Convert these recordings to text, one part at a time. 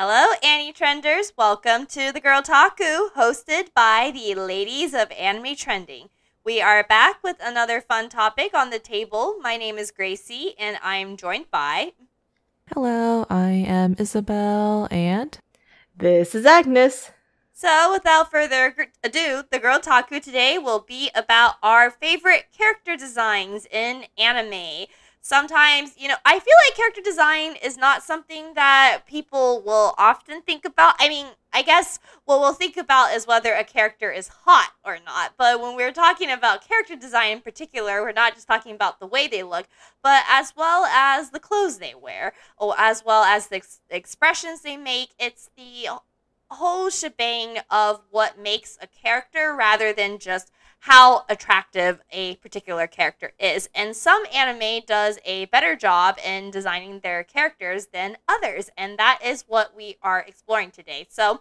Hello, Annie Trenders. Welcome to the Girl Taku, hosted by the ladies of Anime Trending. We are back with another fun topic on the table. My name is Gracie, and I'm joined by. Hello, I am Isabel, and. This is Agnes. So, without further ado, the Girl Taku today will be about our favorite character designs in anime sometimes, you know, I feel like character design is not something that people will often think about. I mean, I guess what we'll think about is whether a character is hot or not. But when we're talking about character design in particular, we're not just talking about the way they look, but as well as the clothes they wear, or as well as the ex- expressions they make. It's the whole shebang of what makes a character rather than just how attractive a particular character is. And some anime does a better job in designing their characters than others. And that is what we are exploring today. So,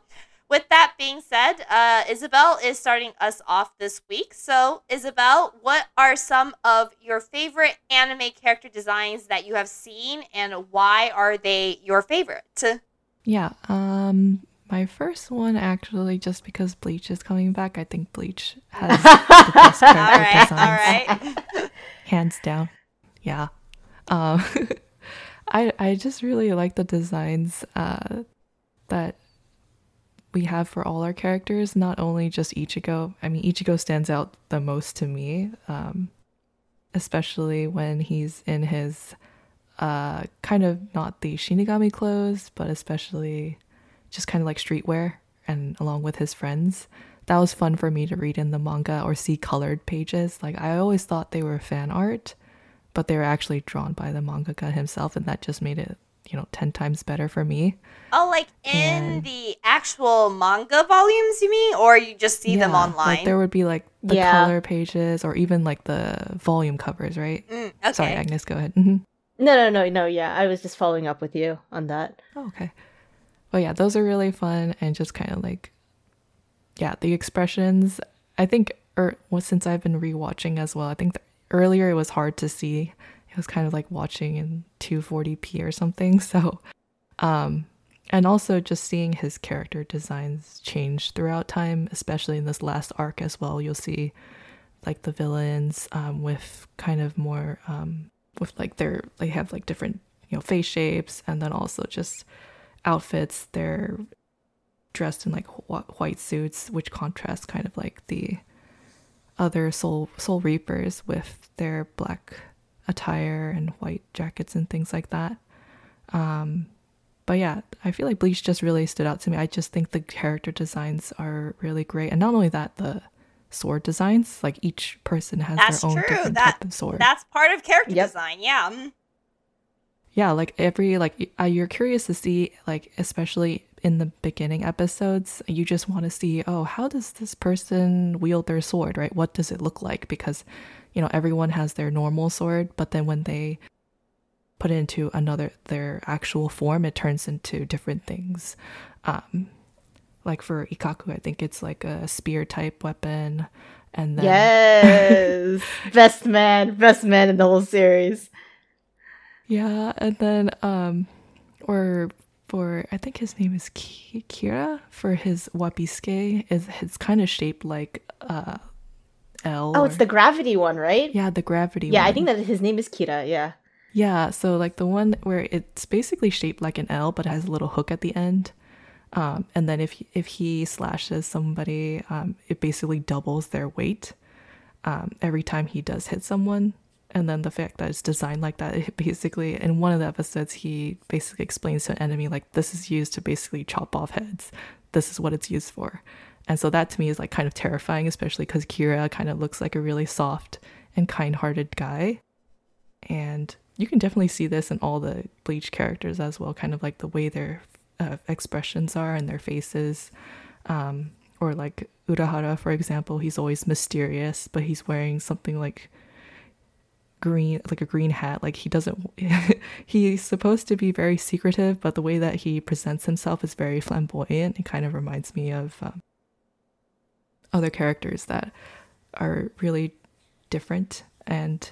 with that being said, uh, Isabel is starting us off this week. So, Isabel, what are some of your favorite anime character designs that you have seen, and why are they your favorite? Yeah, um, my first one, actually, just because Bleach is coming back, I think Bleach has the best character all right, designs. All right. Hands down. Yeah. Um, I I just really like the designs uh, that we have for all our characters, not only just Ichigo. I mean, Ichigo stands out the most to me, um, especially when he's in his uh, kind of not the Shinigami clothes, but especially just kind of like streetwear and along with his friends. That was fun for me to read in the manga or see colored pages. Like I always thought they were fan art, but they were actually drawn by the mangaka himself and that just made it, you know, 10 times better for me. Oh, like in and, the actual manga volumes, you mean? Or you just see yeah, them online? Like there would be like the yeah. color pages or even like the volume covers, right? Mm, okay. Sorry, Agnes, go ahead. Mm-hmm. No, no, no, no. Yeah, I was just following up with you on that. Oh, okay but yeah, those are really fun and just kind of like, yeah, the expressions. I think, or er, well, since I've been rewatching as well, I think earlier it was hard to see. It was kind of like watching in 240p or something. So, um, and also just seeing his character designs change throughout time, especially in this last arc as well. You'll see like the villains um, with kind of more um, with like their they have like different you know face shapes, and then also just outfits. They're dressed in like wh- white suits, which contrast kind of like the other soul soul reapers with their black attire and white jackets and things like that. Um, but yeah, I feel like Bleach just really stood out to me. I just think the character designs are really great, and not only that, the sword designs. Like each person has that's their own true. different that, type of sword. That's part of character yep. design. Yeah. Yeah, like every like uh, you're curious to see like especially in the beginning episodes, you just want to see, oh, how does this person wield their sword, right? What does it look like? Because you know, everyone has their normal sword, but then when they put it into another their actual form, it turns into different things. Um like for Ikkaku, I think it's like a spear type weapon. And then Yes. best man, best man in the whole series. Yeah, and then um or for I think his name is Kira for his wabisuke is it's kind of shaped like uh L. Oh, or... it's the gravity one, right? Yeah, the gravity yeah, one. I think that his name is Kira, yeah. Yeah, so like the one where it's basically shaped like an L but has a little hook at the end. Um, and then if if he slashes somebody, um, it basically doubles their weight um, every time he does hit someone and then the fact that it's designed like that it basically in one of the episodes he basically explains to an enemy like this is used to basically chop off heads. This is what it's used for. And so that to me is like kind of terrifying especially because kira kind of looks like a really soft and kind-hearted guy. And you can definitely see this in all the bleach characters as well kind of like the way their uh, expressions are and their faces. Um, or like urahara for example he's always mysterious but he's wearing something like green like a green hat like he doesn't he's supposed to be very secretive but the way that he presents himself is very flamboyant it kind of reminds me of um, other characters that are really different and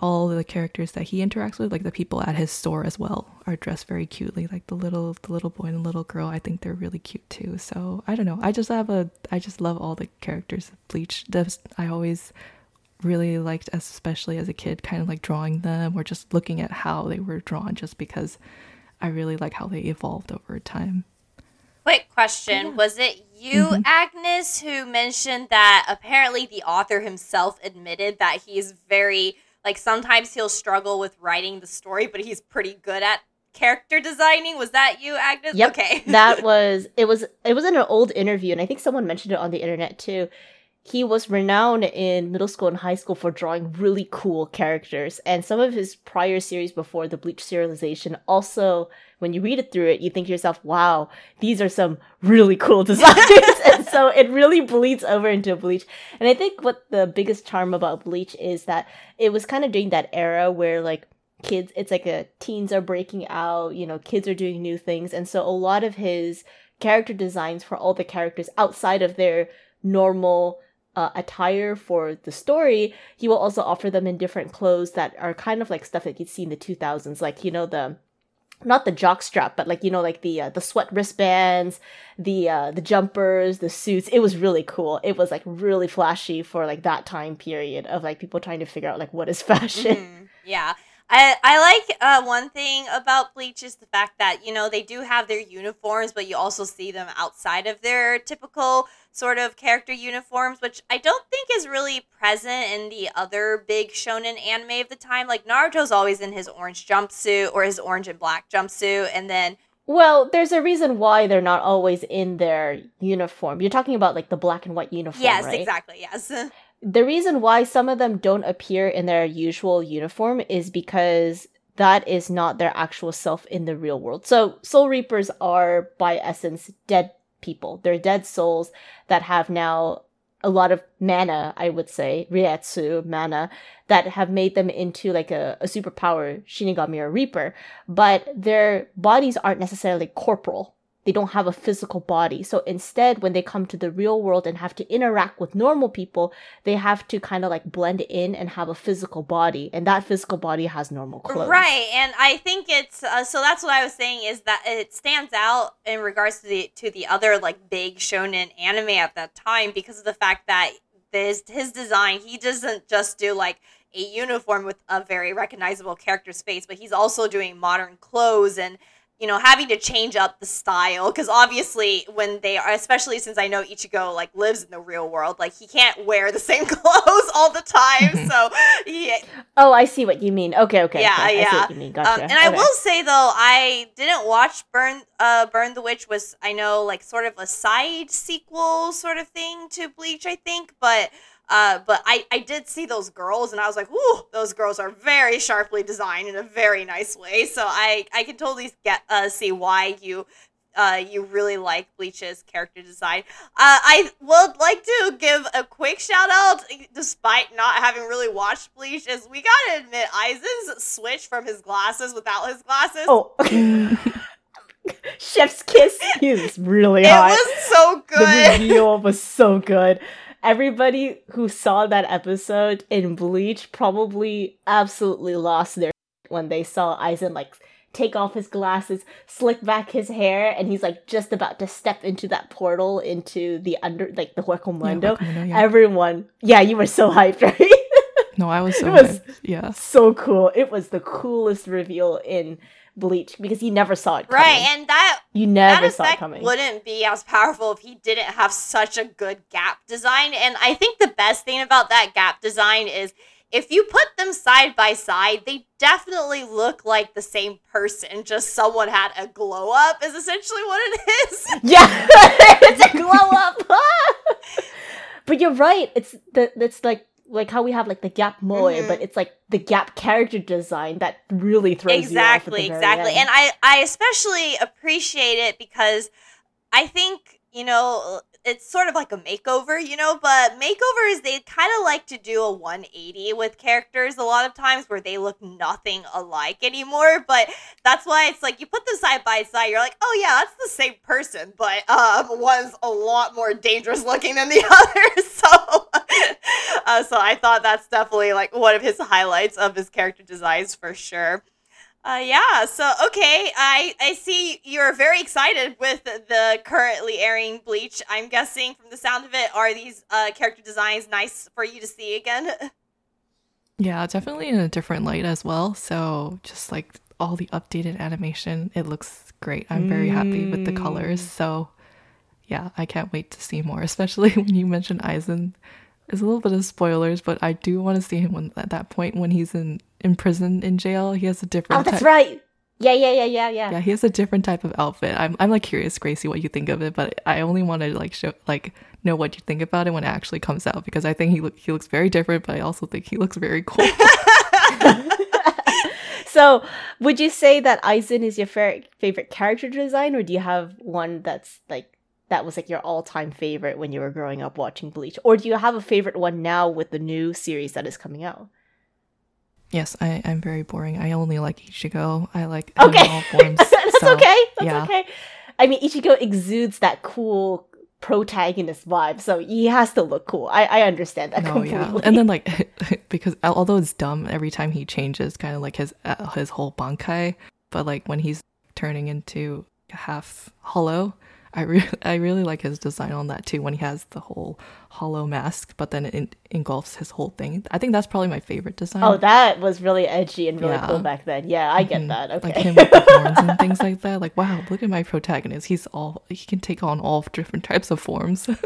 all the characters that he interacts with, like the people at his store as well, are dressed very cutely. Like the little the little boy and the little girl, I think they're really cute too. So I don't know. I just have a I just love all the characters of Bleach. I always really liked, especially as a kid, kind of like drawing them or just looking at how they were drawn, just because I really like how they evolved over time. Quick question: Was it you, mm-hmm. Agnes, who mentioned that apparently the author himself admitted that he's very like sometimes he'll struggle with writing the story, but he's pretty good at character designing. Was that you, Agnes? Yep. Okay. that was it was it was in an old interview and I think someone mentioned it on the internet too. He was renowned in middle school and high school for drawing really cool characters and some of his prior series before the Bleach serialization also when you read it through it you think to yourself, "Wow, these are some really cool designs." and so it really bleeds over into Bleach. And I think what the biggest charm about Bleach is that it was kind of during that era where like kids it's like a teens are breaking out you know kids are doing new things and so a lot of his character designs for all the characters outside of their normal uh, attire for the story he will also offer them in different clothes that are kind of like stuff that you'd see in the 2000s like you know the not the jock strap but like you know like the uh, the sweat wristbands the uh the jumpers the suits it was really cool it was like really flashy for like that time period of like people trying to figure out like what is fashion Mhm. Yeah. I, I like uh, one thing about Bleach is the fact that, you know, they do have their uniforms, but you also see them outside of their typical sort of character uniforms, which I don't think is really present in the other big shonen anime of the time. Like, Naruto's always in his orange jumpsuit or his orange and black jumpsuit, and then Well, there's a reason why they're not always in their uniform. You're talking about like the black and white uniform, yes, right? exactly, yes. The reason why some of them don't appear in their usual uniform is because that is not their actual self in the real world. So, soul reapers are by essence dead people. They're dead souls that have now a lot of mana, I would say, Reiatsu mana, that have made them into like a, a superpower Shinigami or Reaper. But their bodies aren't necessarily corporal. They don't have a physical body. So instead, when they come to the real world and have to interact with normal people, they have to kind of like blend in and have a physical body. And that physical body has normal clothes. Right, and I think it's uh, so that's what I was saying is that it stands out in regards to the to the other like big shonen anime at that time because of the fact that his his design he doesn't just do like a uniform with a very recognizable character's face, but he's also doing modern clothes and you know having to change up the style because obviously when they are especially since i know ichigo like lives in the real world like he can't wear the same clothes all the time so yeah. Oh, I see what you mean. Okay, okay. Yeah, okay. I see yeah. what you mean. Gotcha. um, and I will say though, I didn't watch Burn uh Burn the Witch was I know like sort of a side sequel sort of thing to Bleach, I think, but uh but I I did see those girls and I was like, "Ooh, those girls are very sharply designed in a very nice way." So I I can totally get uh see why you uh, you really like Bleach's character design. Uh, I would like to give a quick shout out, despite not having really watched Bleach, is we gotta admit Aizen's switch from his glasses without his glasses. Oh. Chef's kiss. He was really it hot. was so good. the reveal was so good. Everybody who saw that episode in Bleach probably absolutely lost their when they saw Aizen like take off his glasses, slick back his hair, and he's like just about to step into that portal into the under like the Hueco Mundo. Hueco Mundo, yeah. Everyone, yeah, you were so hyped, right? No, I was so It was- hyped. Yeah. so cool. It was the coolest reveal in Bleach because he never saw it coming. Right, and that you that never saw it coming. wouldn't be as powerful if he didn't have such a good gap design. And I think the best thing about that gap design is if you put them side by side, they definitely look like the same person. Just someone had a glow up is essentially what it is. Yeah, it's a glow up. but you're right. It's the it's like like how we have like the Gap Moe, Mhm. but it's like the Gap character design that really throws exactly you off at the very exactly end. and i i especially appreciate it because i think you know, it's sort of like a makeover, you know, but makeovers, they kind of like to do a 180 with characters a lot of times where they look nothing alike anymore. But that's why it's like you put them side by side, you're like, oh yeah, that's the same person, but um, one's a lot more dangerous looking than the other. So, uh, so I thought that's definitely like one of his highlights of his character designs for sure. Uh, yeah. So okay, I I see you're very excited with the currently airing Bleach. I'm guessing from the sound of it, are these uh, character designs nice for you to see again? Yeah, definitely in a different light as well. So just like all the updated animation, it looks great. I'm very happy with the colors. Mm. So yeah, I can't wait to see more. Especially when you mentioned Aizen. It's a little bit of spoilers, but I do want to see him when, at that point when he's in in prison in jail. He has a different. Oh, that's type- right. Yeah, yeah, yeah, yeah, yeah. Yeah, he has a different type of outfit. I'm I'm like curious, Gracie, what you think of it, but I only want to like show like know what you think about it when it actually comes out because I think he look he looks very different, but I also think he looks very cool. So, would you say that Aizen is your fa- favorite character design, or do you have one that's like that was like your all-time favorite when you were growing up watching Bleach, or do you have a favorite one now with the new series that is coming out? yes, I I'm very boring. I only like Ichigo. I like Okay, all forms. that's so, okay. That's yeah. okay. I mean, Ichigo exudes that cool protagonist vibe, so he has to look cool. I I understand that No, completely. yeah, and then like because although it's dumb every time he changes, kind of like his uh, his whole bankai, but like when he's turning into half hollow, I really I really like his design on that too. When he has the whole hollow mask, but then it engulfs his whole thing. I think that's probably my favorite design. Oh, that was really edgy and really Yeah. cool back then. Yeah, I get Mhm. that. Okay. Like him with the horns and things like that. Like, wow, look at my protagonist. He's all he can take on all different types of forms.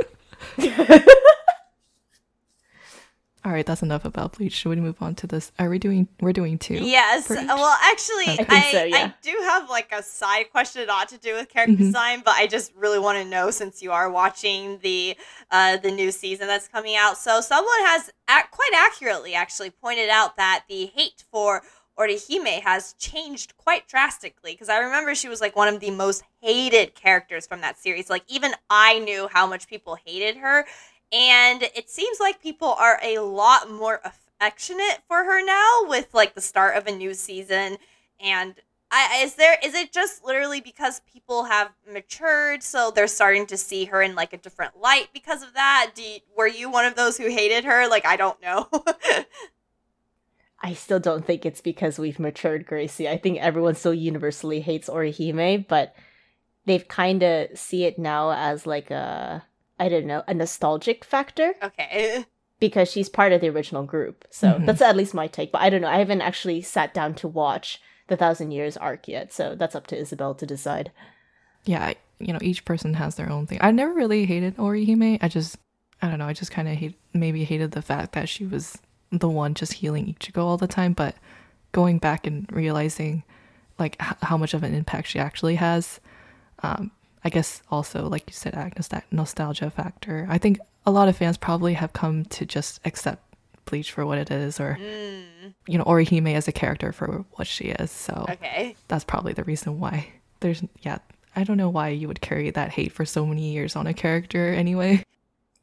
all right, that's enough about Bleach. Should we move on to this? Are we doing? We're doing two. Yes. for? Well, actually, I I, think so, I, do have like a side question not to do with character Mhm. design, but I just really want to know since you are watching the uh, the new season that's coming out. So someone has ac quite accurately actually pointed out that the hate for Orihime has changed quite drastically because I remember she was like one of the most hated characters from that series. Like even I knew how much people hated her, and it seems like people are a lot more affectionate for her now with like the start of a new season. And I, is there is it just literally because people have matured so they're starting to see her in like a different light because of that? Do you, were you one of those who hated her? Like i don't know. I still don't think it's because we've matured, Gracie. I think everyone still universally hates Orihime, but they've kind of see it now as like a I don't know a nostalgic factor okay because she's part of the original group. So Mhm. that's at least my take. But I don't know. I haven't actually sat down to watch the Thousand Years arc yet, so that's up to Isabel to decide. yeah, I- you know, each person has their own thing. I never really hated Orihime. I just, I don't know, I just kind of hate, maybe hated the fact that she was the one just healing Ichigo all the time. But going back and realizing, like, h- how much of an impact she actually has, um, I guess also, like you said, Agnes, that nostalgia factor. I think a lot of fans probably have come to just accept Bleach for what it is, or mm, you know, Orihime as a character for what she is. So okay that's probably the reason why there's yeah i don't know why you would carry that hate for so many years on a character anyway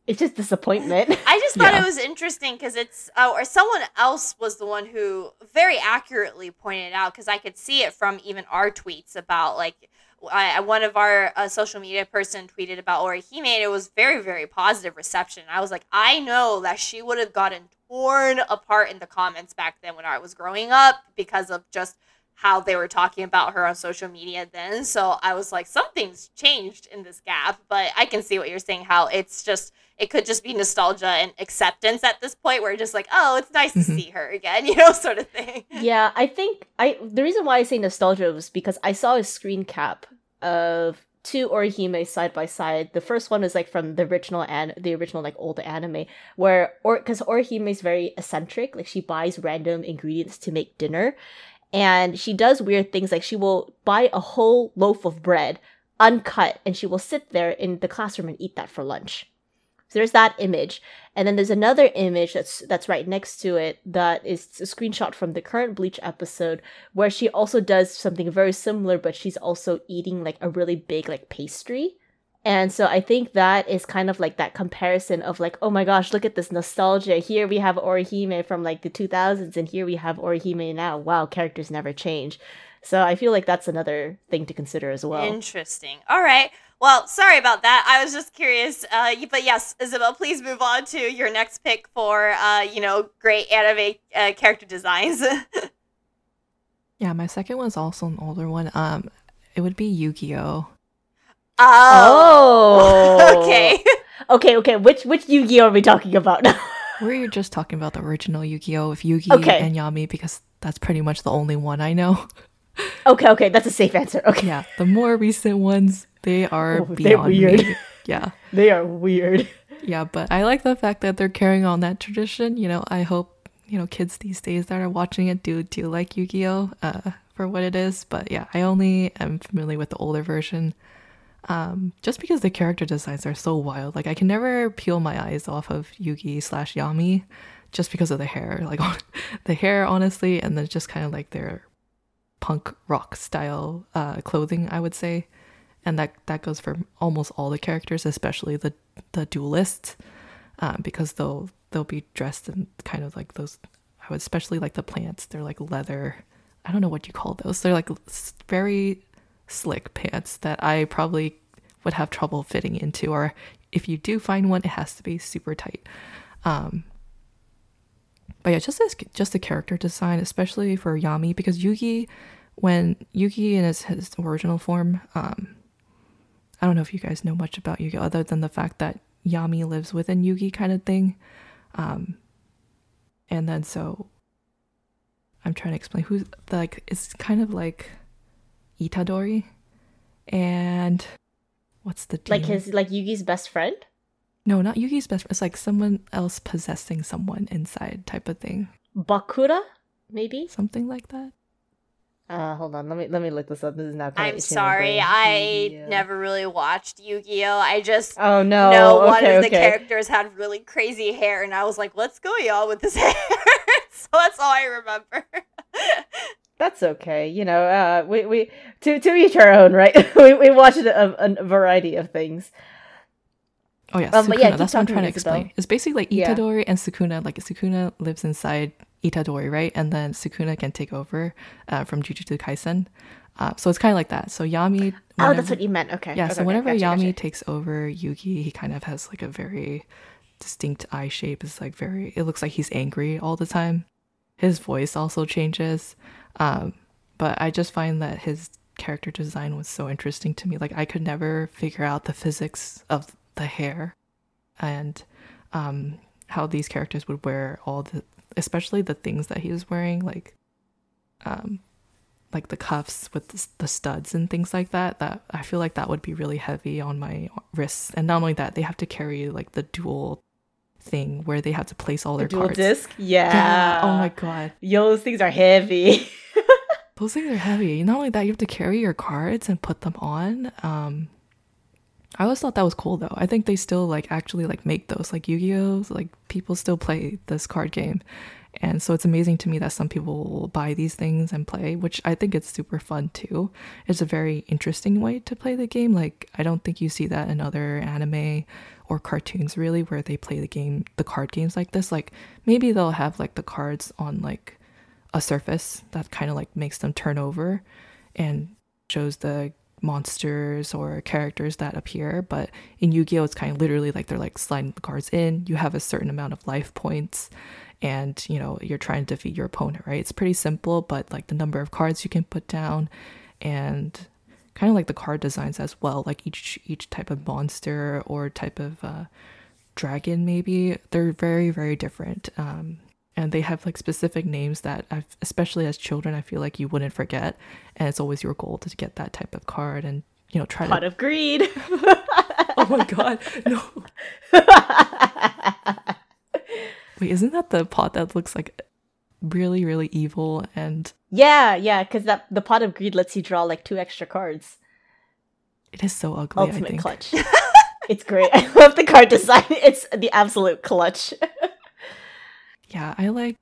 It's just disappointment. I just thought Yeah. it was interesting because it's, uh, or someone else was the one who very accurately pointed out because I could see it from even our tweets about like, I, one of our uh, social media person tweeted about Orihime and it was very, very positive reception. I was like, I know that she would have gotten torn apart in the comments back then when I was growing up because of just how they were talking about her on social media then. So I was like, something's changed in this gap, but I can see what you're saying, how it's just, it could just be nostalgia and acceptance at this point where just like, oh, it's nice to Mhm. see her again, you know, sort of thing. yeah, I think I the reason why I say nostalgia was because I saw a screen cap of two Orihime side by side. The first one is like from the original and the original like old anime where or because Orihime is very eccentric, like she buys random ingredients to make dinner, and she does weird things like she will buy a whole loaf of bread uncut and she will sit there in the classroom and eat that for lunch. So there's that image. And then there's another image that's that's right next to it that is a screenshot from the current Bleach episode where she also does something very similar, but she's also eating like a really big like pastry. And so I think that is kind of like that comparison of like, oh my gosh, look at this nostalgia. Here we have Orihime from like the 2000s, and here we have Orihime now. Wow, characters never change. So I feel like that's another thing to consider as well. Interesting. All right. Well, sorry about that. I was just curious. Uh, but yes, Isabel, please move on to your next pick for, uh, you know, great anime uh, character designs. yeah, my second one's also an older one. Um, it would be Yu-Gi-Oh. Oh. Oh. okay. okay, okay. Which which Yu-Gi-Oh are we talking about now? We're just talking about the original Yu-Gi-Oh with Yugi Okay. and Yami because that's pretty much the only one I know. okay, okay, that's a safe answer. Okay. Yeah, the more recent ones, they are Oh, they're beyond weird. me. Yeah, They are weird. yeah, but I like the fact that they're carrying on that tradition. You know, I hope you know kids these days that are watching it do do like Yu-Gi-Oh uh, for what it is. But yeah, I only am familiar with the older version. Um, just because the character designs are so wild, like I can never peel my eyes off of Yugi slash Yami, just because of the hair, like the hair, honestly, and then just kind of like their punk rock style uh, clothing, I would say, and that that goes for almost all the characters, especially the the duelists, um, because they'll they'll be dressed in kind of like those. I would especially like the plants. They're like leather. I don't know what you call those. They're like very slick pants that I probably would have trouble fitting into, or if you do find one, it has to be super tight. Um, but yeah, just as just the character design, especially for Yami, because Yugi, when Yugi in his, his original form, um, I don't know if you guys know much about Yugi other than the fact that Yami lives within Yugi kind of thing. Um, and then so I'm trying to explain who's like it's kind of like Itadori and what's the Like his like Yugi's best friend? no not Yugi's best friend it's like someone else possessing someone inside type of thing Bakura? Maybe? something like that Uh hold on, let me let me look this up. This is now kinda I'm itching my sorry. brain. I Yeah. never really watched Yu Gi Oh! I just Oh no. know one okay, of the characters had really crazy hair, and I was like, let's go, y'all, with this hair. so that's all I remember. That's okay. You know, uh, we we to to each our own, right? we we watched a, a, variety of things. oh yeah Um, Sukuna yeah, that's what I'm trying to explain it's basically like Yeah. Itadori and Sukuna like Sukuna lives inside Itadori right and then Sukuna can take over uh, from Jujutsu Kaisen uh, so it's kind of like that so Yami Oh, that's what you meant. Okay. Yeah, okay, so okay, whenever gotcha, Yami gotcha. takes over Yugi, he kind of has like a very distinct eye shape. It's like very it looks like he's angry all the time. His voice also changes. Um, but I just find that his character design was so interesting to me. Like I could never figure out the physics of the hair and um how these characters would wear all the especially the things that he was wearing like um like the cuffs with the, studs and things like that that i feel like that would be really heavy on my wrists and not only that they have to carry like the duel thing where they have to place all The their duel cards disc? Yeah. yeah oh my god Yo, those things are heavy. those things are heavy. Not only that you have to carry your cards and put them on um i always thought that was cool though. I think they still like actually like make those like yu-gi-oh! Like people still play this card game. And so it's amazing to me that some people buy these things and play which i think it's super fun too. It's a very interesting way to play the game. Like i don't think you see that in other anime or cartoons really where they play the game the card games like this. Like maybe they'll have like the cards on like a surface that kind of like makes them turn over and shows the monsters or characters that appear but in yu-gi-oh it's kind of literally like they're like sliding the cards in. You have a certain amount of life points and you know you're trying to defeat your opponent right? It's pretty simple but like the number of cards you can put down and kind of like the card designs as well. Like each each type of monster or type of uh, dragon maybe they're very very different. Um, and they have like specific names that I've, especially as children i feel like you wouldn't forget and it's always your goal to get that type of card and you know try Pot to of greed. oh my god no wait isn't that the pot that looks like really really evil and yeah, yeah, because that the pot of greed lets you draw like two extra cards. it is so ugly i Ultimate think clutch. it's great. I love the card design. It's the absolute clutch. Yeah i like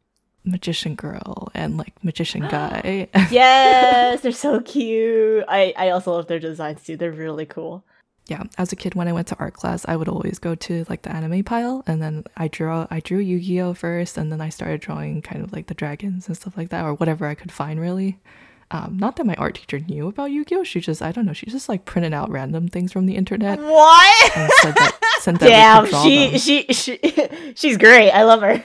magician girl and like magician guy yes, they're so cute. I I also love their designs too. They're really cool. yeah, as a kid when I went to art class, I would always go to like the anime pile and then I drew I drew Yu-Gi-Oh first and then I started drawing kind of like the dragons and stuff like that or whatever I could find really. Um, not that my art teacher knew about Yu-Gi-Oh. She just I don't know. She just like printed out random things from the internet. What? That, that Damn, she, she she she's great. I love her.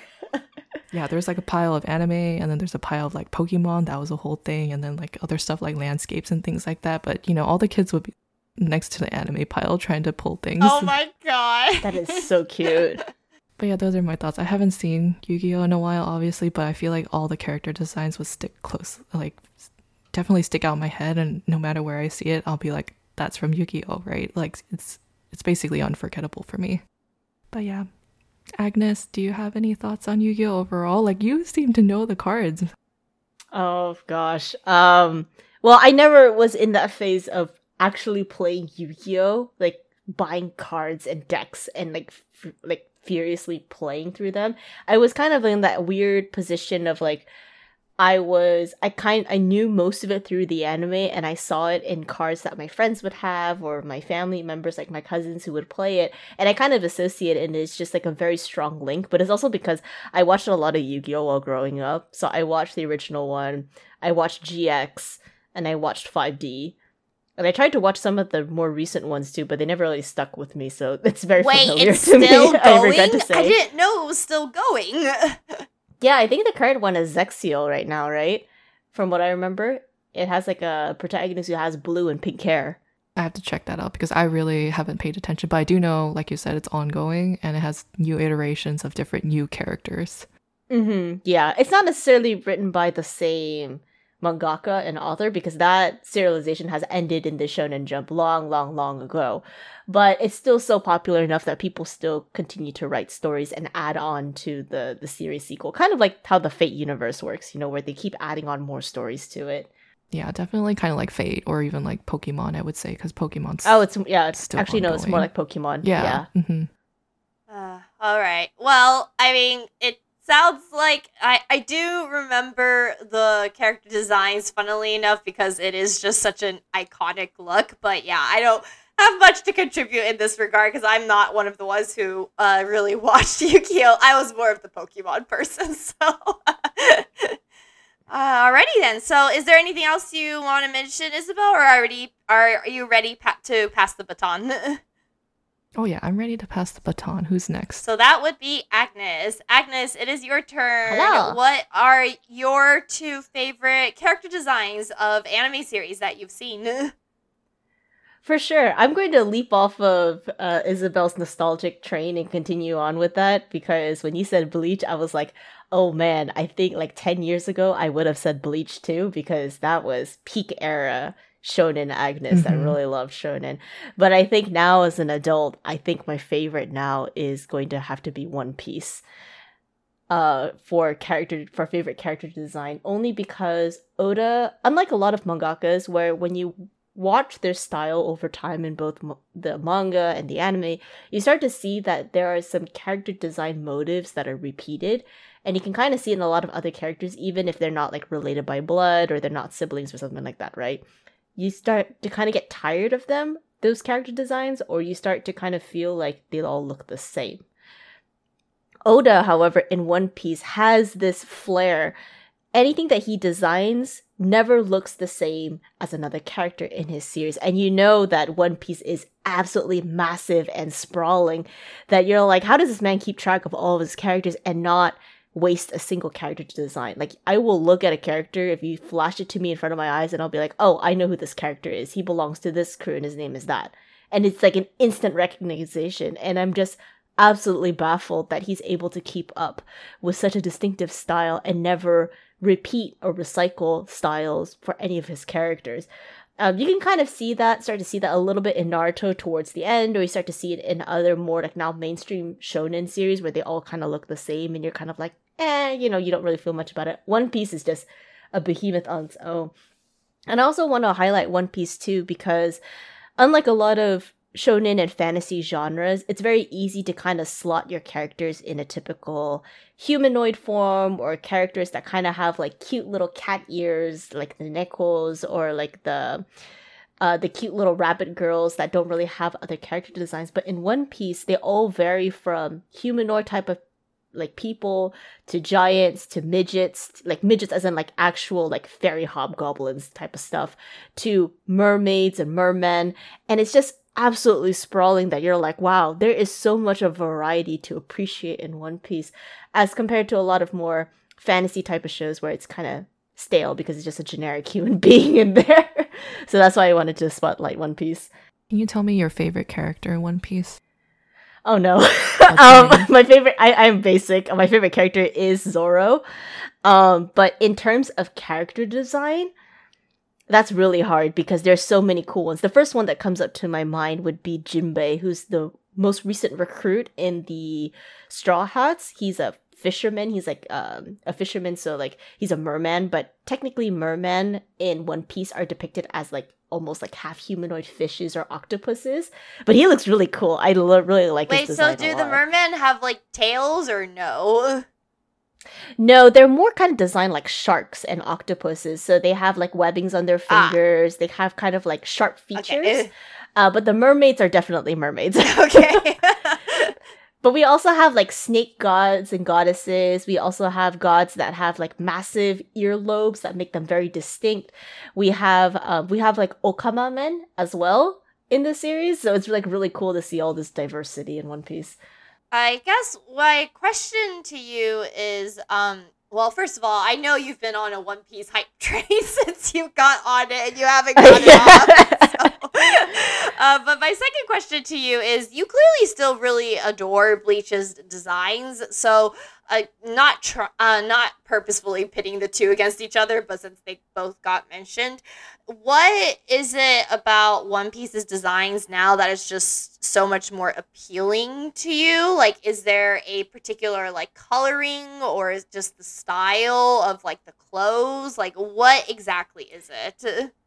Yeah, there's like a pile of anime and then there's a pile of like Pokemon. That was a whole thing, and then like other stuff like landscapes and things like that. But you know, all the kids would be next to the anime pile trying to pull things. Oh my god. That is so cute. But yeah, those are my thoughts. I haven't seen Yu-Gi-Oh in a while, obviously, but I feel like all the character designs would stick close, like definitely stick out in my head, and no matter where I see it, I'll be like, "That's from Yu-Gi-Oh!" Right? Like it's it's basically unforgettable for me. But yeah, Agnes, do you have any thoughts on Yu-Gi-Oh overall? Like you seem to know the cards. Oh gosh. Um well, I never was in that phase of actually playing Yu-Gi-Oh, like buying cards and decks and like f- like furiously playing through them. I was kind of in that weird position of like I was I kind I knew most of it through the anime and I saw it in cards that my friends would have or my family members like my cousins who would play it. And I kind of associate it and it's just like a very strong link but it's also because I watched a lot of Yu-Gi-Oh! while growing up. So I watched the original one I watched GX and I watched 5D and I tried to watch some of the more recent ones too but they never really stuck with me so it's very Wait, familiar it's to me. still I going? regret to say I didn't know it was still going. Yeah, I think the current one is Zexiel right now, right? From what I remember, it has like a protagonist who has blue and pink hair. I have to check that out because I really haven't paid attention, but I do know, like you said, it's ongoing and it has new iterations of different new characters. Mm-hmm. Yeah, it's not necessarily written by the same mangaka and author because that serialization has ended in the Shonen Jump long, long, long ago. But it's still so popular enough that people still continue to write stories and add on to the the series sequel, kind of like how the Fate universe works, you know, where they keep adding on more stories to it. Yeah, definitely kind of like Fate or even like Pokemon, I would say, because Pokemon's. Oh, it's yeah, it's Still actually no, it's more like Pokemon. yeah. hmm Uh, all right. Well, I mean, it sounds like I I do remember the character designs. Funnily enough, because it is just such an iconic look. But yeah, I don't have much to contribute in this regard because I'm not one of the ones who uh, really watched Yu-Gi-Oh. I was more of the Pokemon person. So. Uh, alrighty then. So, is there anything else you want to mention, Isabel, or already are, are you ready pa- to pass the baton? Oh, yeah, I'm ready to pass the baton. Who's next? So that would be Agnes. Agnes, it is your turn. Hello. What are your two favorite character designs of anime series that you've seen? For sure. I'm going to leap off of uh, Isabel's nostalgic train and continue on with that because when you said Bleach, I was like, oh man, I think like 10 years ago, I would have said Bleach too because that was peak era Shonen Agnes. I Mhm. really loved Shonen. But I think now as an adult, I think my favorite now is going to have to be One Piece. Uh, for character for favorite character design, only because Oda, unlike a lot of mangakas, where when you watch their style over time in both m- the manga and the anime, you start to see that there are some character design motives that are repeated. And you can kind of see in a lot of other characters, even if they're not like related by blood or they're not siblings or something like that, right? You start to kind of get tired of them, those character designs, or you start to kind of feel like they all look the same. Oda, however, in One Piece has this flair. Anything that he designs never looks the same as another character in his series. And you know that One Piece is absolutely massive and sprawling. That you're like, how does this man keep track of all of his characters and not waste a single character to design? Like, I will look at a character if you flash it to me in front of my eyes and I'll be like, oh, I know who this character is. He belongs to this crew and his name is that. And it's like an instant recognition. And I'm just absolutely baffled that he's able to keep up with such a distinctive style and never repeat or recycle styles for any of his characters. Um, you can kind of see that, start to see that a little bit in Naruto towards the end, or you start to see it in other more like now mainstream shonen series where they all kind of look the same, and you're kind of like, eh, you know, you don't really feel much about it. One Piece is just a behemoth on its own. And I also want to highlight One Piece too because, unlike a lot of shonen and fantasy genres, it's very easy to kind of slot your characters in a typical humanoid form or characters that kind of have like cute little cat ears, like the Nekos or like the uh, the cute little rabbit girls that don't really have other character designs. But in One Piece, they all vary from humanoid type of like people to giants to midgets like midgets as in like actual like fairy hobgoblins type of stuff to mermaids and mermen and it's just absolutely sprawling that you're like wow there is so much of variety to appreciate in one piece as compared to a lot of more fantasy type of shows where it's kind of stale because it's just a generic human being in there so that's why i wanted to spotlight one piece Can you tell me your favorite character in One Piece? Oh no. What's um, my favorite I, I'm basic. My favorite character is Zoro. Um, but in terms of character design, that's really hard because there's so many cool ones. The first one that comes up to my mind would be Jinbei, who's the most recent recruit in the Straw Hats. He's a fisherman. He's like um, a fisherman, so like he's a merman, but technically mermen in One Piece are depicted as like almost like half humanoid fishes or octopuses. But he looks really cool. I lo- really like Wait, so do the mermen have like tails or no? No, they're more kind of designed like sharks and octopuses. So they have like webbings on their Ah. fingers. They have kind of like sharp features. Okay. Uh, but the mermaids are definitely mermaids. okay. but we also have like snake gods and goddesses. We also have gods that have like massive earlobes that make them very distinct. We have um, we have like okama men as well in the series. So it's like really cool to see all this diversity in One Piece. I guess my question to you is um well, first of all, I know you've been on a One Piece hype train since you got on it and you haven't got it off. so- Uh, but my second question to you is you clearly still really adore Bleach's designs. So, uh, not tr- uh, not purposefully pitting the two against each other, but since they both got mentioned, what is it about One Piece's designs now that is just so much more appealing to you? Like, is there a particular like coloring or is just the style of like the clothes? Like, what exactly is it?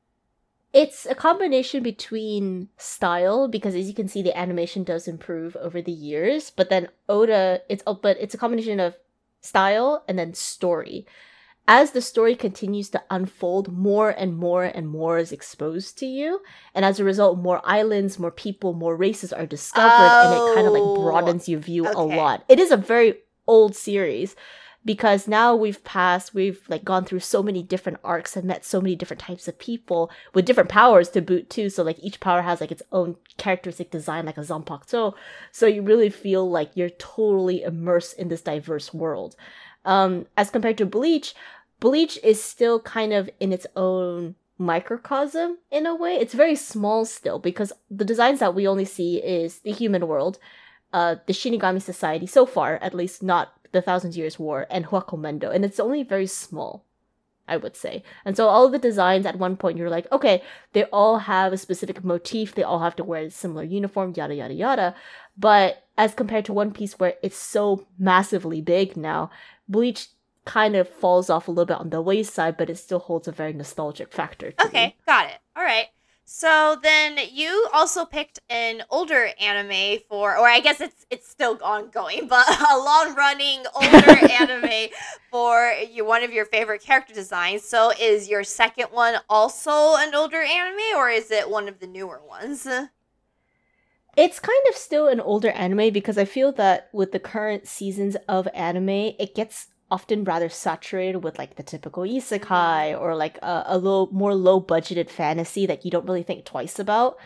It's a combination between style because as you can see the animation does improve over the years, but then Oda it's oh, but it's a combination of style and then story. As the story continues to unfold, more and more and more is exposed to you, and as a result, more islands, more people, more races are discovered, and it kind of Oh, like broadens oh, your view a lot. It is a very old series, because now we've passed we've like gone through so many different arcs and met so many different types of people with different powers to boot too. So like each power has like its own characteristic design like a zanpakuto. So you really feel like you're totally immersed in this diverse world. Um as compared to bleach bleach is still kind of in its own microcosm in a way. It's very small still because the designs that we only see is the human world uh, the Shinigami Society so far, at least not the Thousand Years War and Hueco Mundo, and it's only very small, I would say. And so all the designs at one point you're like, okay, they all have a specific motif, they all have to wear a similar uniform, yada yada yada. But as compared to One Piece, where it's so massively big now, Bleach kind of falls off a little bit on the wayside, but it still holds a very nostalgic factor. To Okay, me. got it. All right. So then you also picked an older anime for, or I guess it's it's still ongoing, but a long running older anime for you one of your favorite character designs. So is your second one also an older anime, or is it one of the newer ones? It's kind of still an older anime because I feel that with the current seasons of anime, it gets often rather saturated with like the typical isekai or like a, a little more low budgeted fantasy that you don't really think twice about.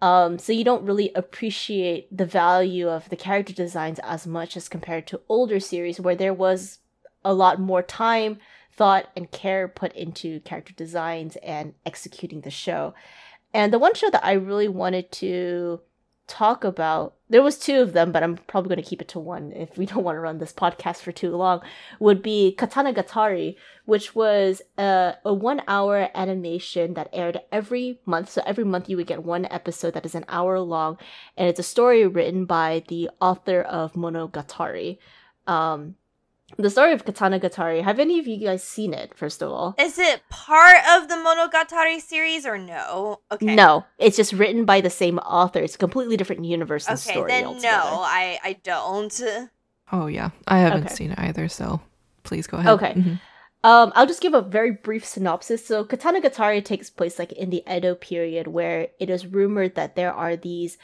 Um, so you don't really appreciate the value of the character designs as much as compared to older series where there was a lot more time, thought, and care put into character designs and executing the show. And the one show that I really wanted to talk about there was two of them but i'm probably going to keep it to one if we don't want to run this podcast for too long would be katana gatari which was a, a one hour animation that aired every month. So every month you would get one episode that is an hour long and it's a story written by the author of monogatari. Um the story of katana gatari have any of you guys seen it first of all Is it part of the Monogatari series or no? Okay. no it's just written by the same author it's a completely different universe and Okay, story then altogether. no, I I don't. Oh yeah, I haven't Okay. seen it either, so please go ahead. Okay. Mhm. Um, I'll just give a very brief synopsis. So, Katana Gatari takes place like in the Edo period, where it is rumored that there are these like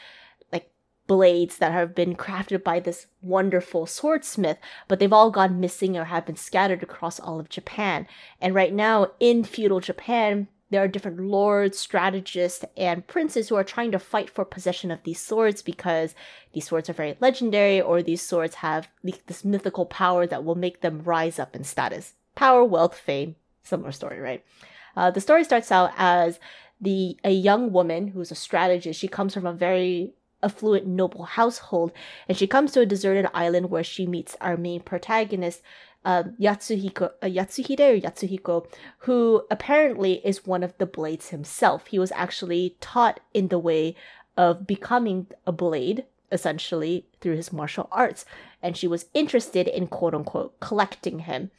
blades that have been crafted by this wonderful swordsmith, but they've all gone missing or have been scattered across all of Japan. And right now, in feudal Japan, there are different lords, strategists, and princes who are trying to fight for possession of these swords because these swords are very legendary or these swords have this mythical power that will make them rise up in status. Power, wealth, fame, similar story, right? Uh, the story starts out as the a young woman who's a strategist. She comes from a very affluent noble household and she comes to a deserted island where she meets our main protagonist um, Yatsuhiko, uh, Yatsuhide or Yatsuhiko, who apparently is one of the blades himself. He was actually taught in the way of becoming a blade, essentially through his martial arts, and she was interested in quote unquote collecting him.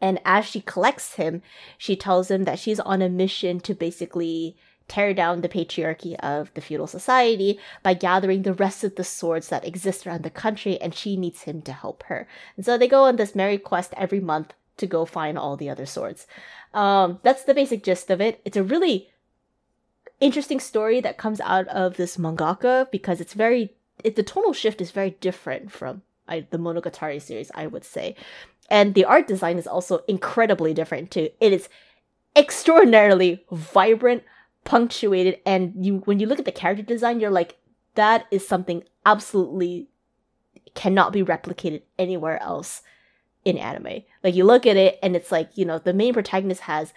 And as she collects him, she tells him that she's on a mission to basically tear down the patriarchy of the feudal society by gathering the rest of the swords that exist around the country, and she needs him to help her. And so they go on this merry quest every month to go find all the other swords. Um, that's the basic gist of it. It's a really interesting story that comes out of this mangaka because it's very it, the tonal shift is very different from I, the Monogatari series, I would say. And the art design is also incredibly different too. It is extraordinarily vibrant, punctuated and you when you look at the character design you're like that is something absolutely cannot be replicated anywhere else in anime. Like you look at it and it's like you know the main protagonist has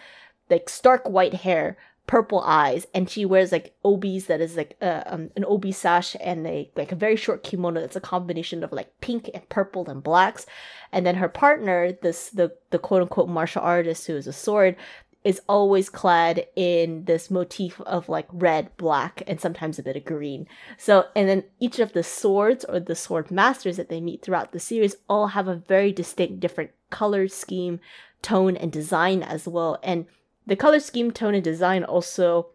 like stark white hair purple eyes and she wears like obis that is like uh, um, an obi sash and a like a very short kimono that's a combination of like pink and purple and blacks. And then her partner this the the quote unquote martial artist who is a sword is always clad in this motif of like red, black, and sometimes a bit of green. So, and then each of the swords or the sword masters that they meet throughout the series all have a very distinct different color scheme, tone, and design as well. And the color scheme, tone, and design also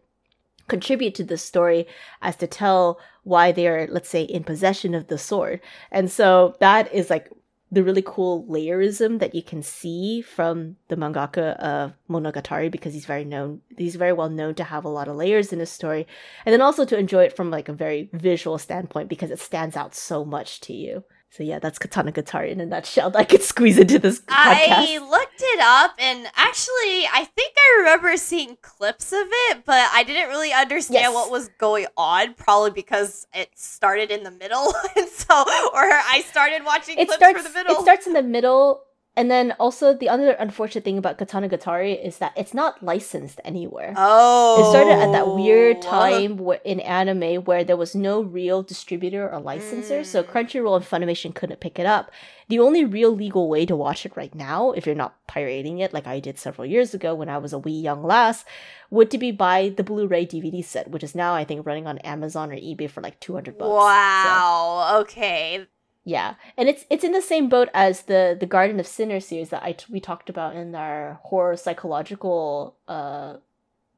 contribute to the story as to tell why they're, let's say, in possession of the sword. And so that is like the really cool layerism that you can see from the mangaka of Monogatari because he's very known he's very well known to have a lot of layers in his story and then also to enjoy it from like a very visual standpoint because it stands out so much to you. So yeah, that's Katana Gatari in a nutshell. That I could squeeze into this podcast. I looked it up, and actually, I think I remember seeing clips of it, but I didn't really understand yes. what was going on. Probably because it started in the middle, and so, or I started watching it clips starts, for the middle. It starts in the middle, and then also the other unfortunate thing about Katana Gatari is that it's not licensed anywhere. Oh, it started at that weird time in anime where there was no real distributor or licensor, mm. so Crunchyroll and Funimation couldn't pick it up. The only real legal way to watch it right now, if you're not pirating it like I did several years ago when I was a wee young lass, would to be buy the Blu-ray DVD set, which is now I think running on Amazon or eBay for like 200 bucks. Wow. So. Okay. Yeah, and it's it's in the same boat as the the Garden of Sinners series that I t- we talked about in our horror psychological uh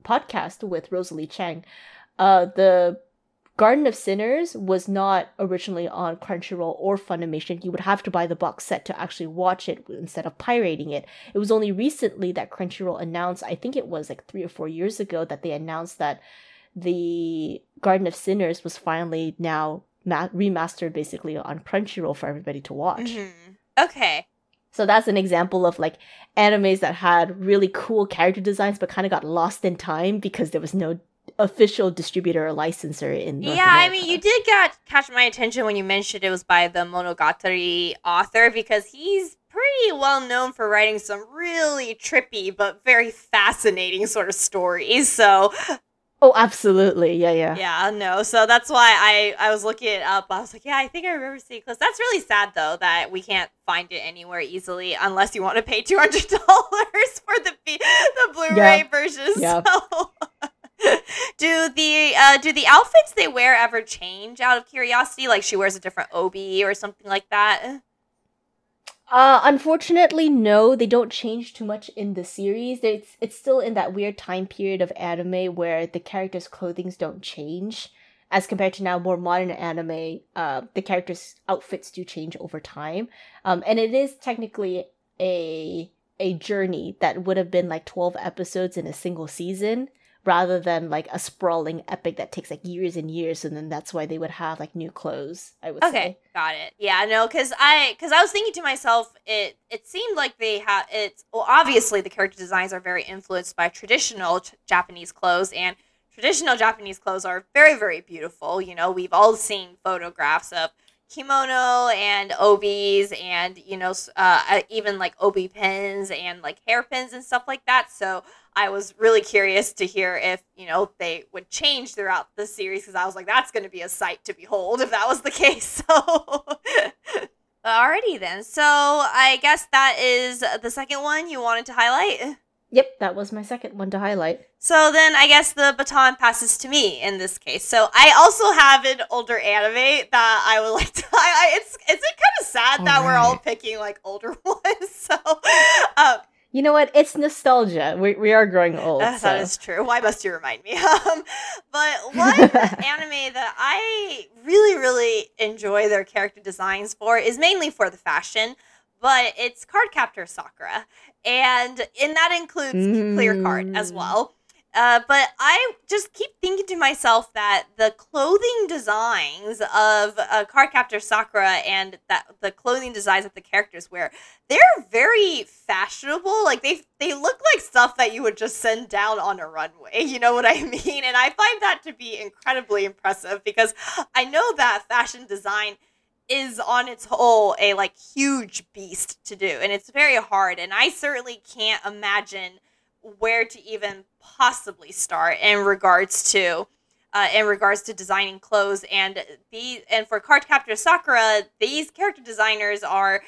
podcast with Rosalie Chang. Uh, the Garden of Sinners was not originally on Crunchyroll or Funimation. You would have to buy the box set to actually watch it instead of pirating it. It was only recently that Crunchyroll announced, I think it was like three or four years ago, that they announced that the Garden of Sinners was finally now ma- remastered basically on Crunchyroll for everybody to watch. Mm-hmm. Okay. So that's an example of like animes that had really cool character designs but kind of got lost in time because there was no official distributor or licensor in North yeah America. i mean you did get catch my attention when you mentioned it was by the monogatari author because he's pretty well known for writing some really trippy but very fascinating sort of stories so Oh, absolutely. Yeah, yeah. Yeah, no. So that's why I I was looking it up. I was like, yeah, I think I remember seeing clips. That's really sad though that we can't find it anywhere easily unless you want to pay two hundred dollars for the the Blu-ray yeah. version. Yeah. So. do the uh, do the outfits they wear ever change out of curiosity? Like she wears a different obi or something like that. Uh, unfortunately, no, they don't change too much in the series. It's it's still in that weird time period of anime where the characters' clothings don't change, as compared to now more modern anime. Uh, the characters' outfits do change over time. Um, and it is technically a a journey that would have been like 12 episodes in a single season rather than like a sprawling epic that takes like years and years and then that's why they would have like new clothes i would Okay, say got it. Yeah, no, because I because I was thinking to myself, it it seemed like they have it's well, obviously the character designs are very influenced by traditional ch- Japanese clothes, and traditional Japanese clothes are very very beautiful. You know, we've all seen photographs of kimono and obis and you know uh, uh, even like obi pins and like hairpins and stuff like that so i was really curious to hear if you know they would change throughout the series because i was like that's going to be a sight to behold if that was the case so alrighty then so i guess that is the second one you wanted to highlight yep that was my second one to highlight so then I guess the baton passes to me in this case. So I also have an older anime that I would like to. I, I, it's it's kind of sad that we're all picking like older ones. So um, you know what it's nostalgia we, we are growing old uh, so. that is true. Why must you remind me? Um, but one anime that I really really enjoy their character designs for is mainly for the fashion. But it's Cardcaptor Sakura, and and that includes Clear Card as Mm. well. Uh, but I just keep thinking to myself that the clothing designs of uh, Cardcaptor Sakura and that the clothing designs that the characters wear, they're very fashionable. Like they they look like stuff that you would just send down on a runway. You know what I mean? And I find that to be incredibly impressive because I know that fashion design is on its whole a like huge beast to do and it's very hard and I certainly can't imagine where to even possibly start in regards to uh, in regards to designing clothes. And the and for card Cardcaptor Sakura, these character designers are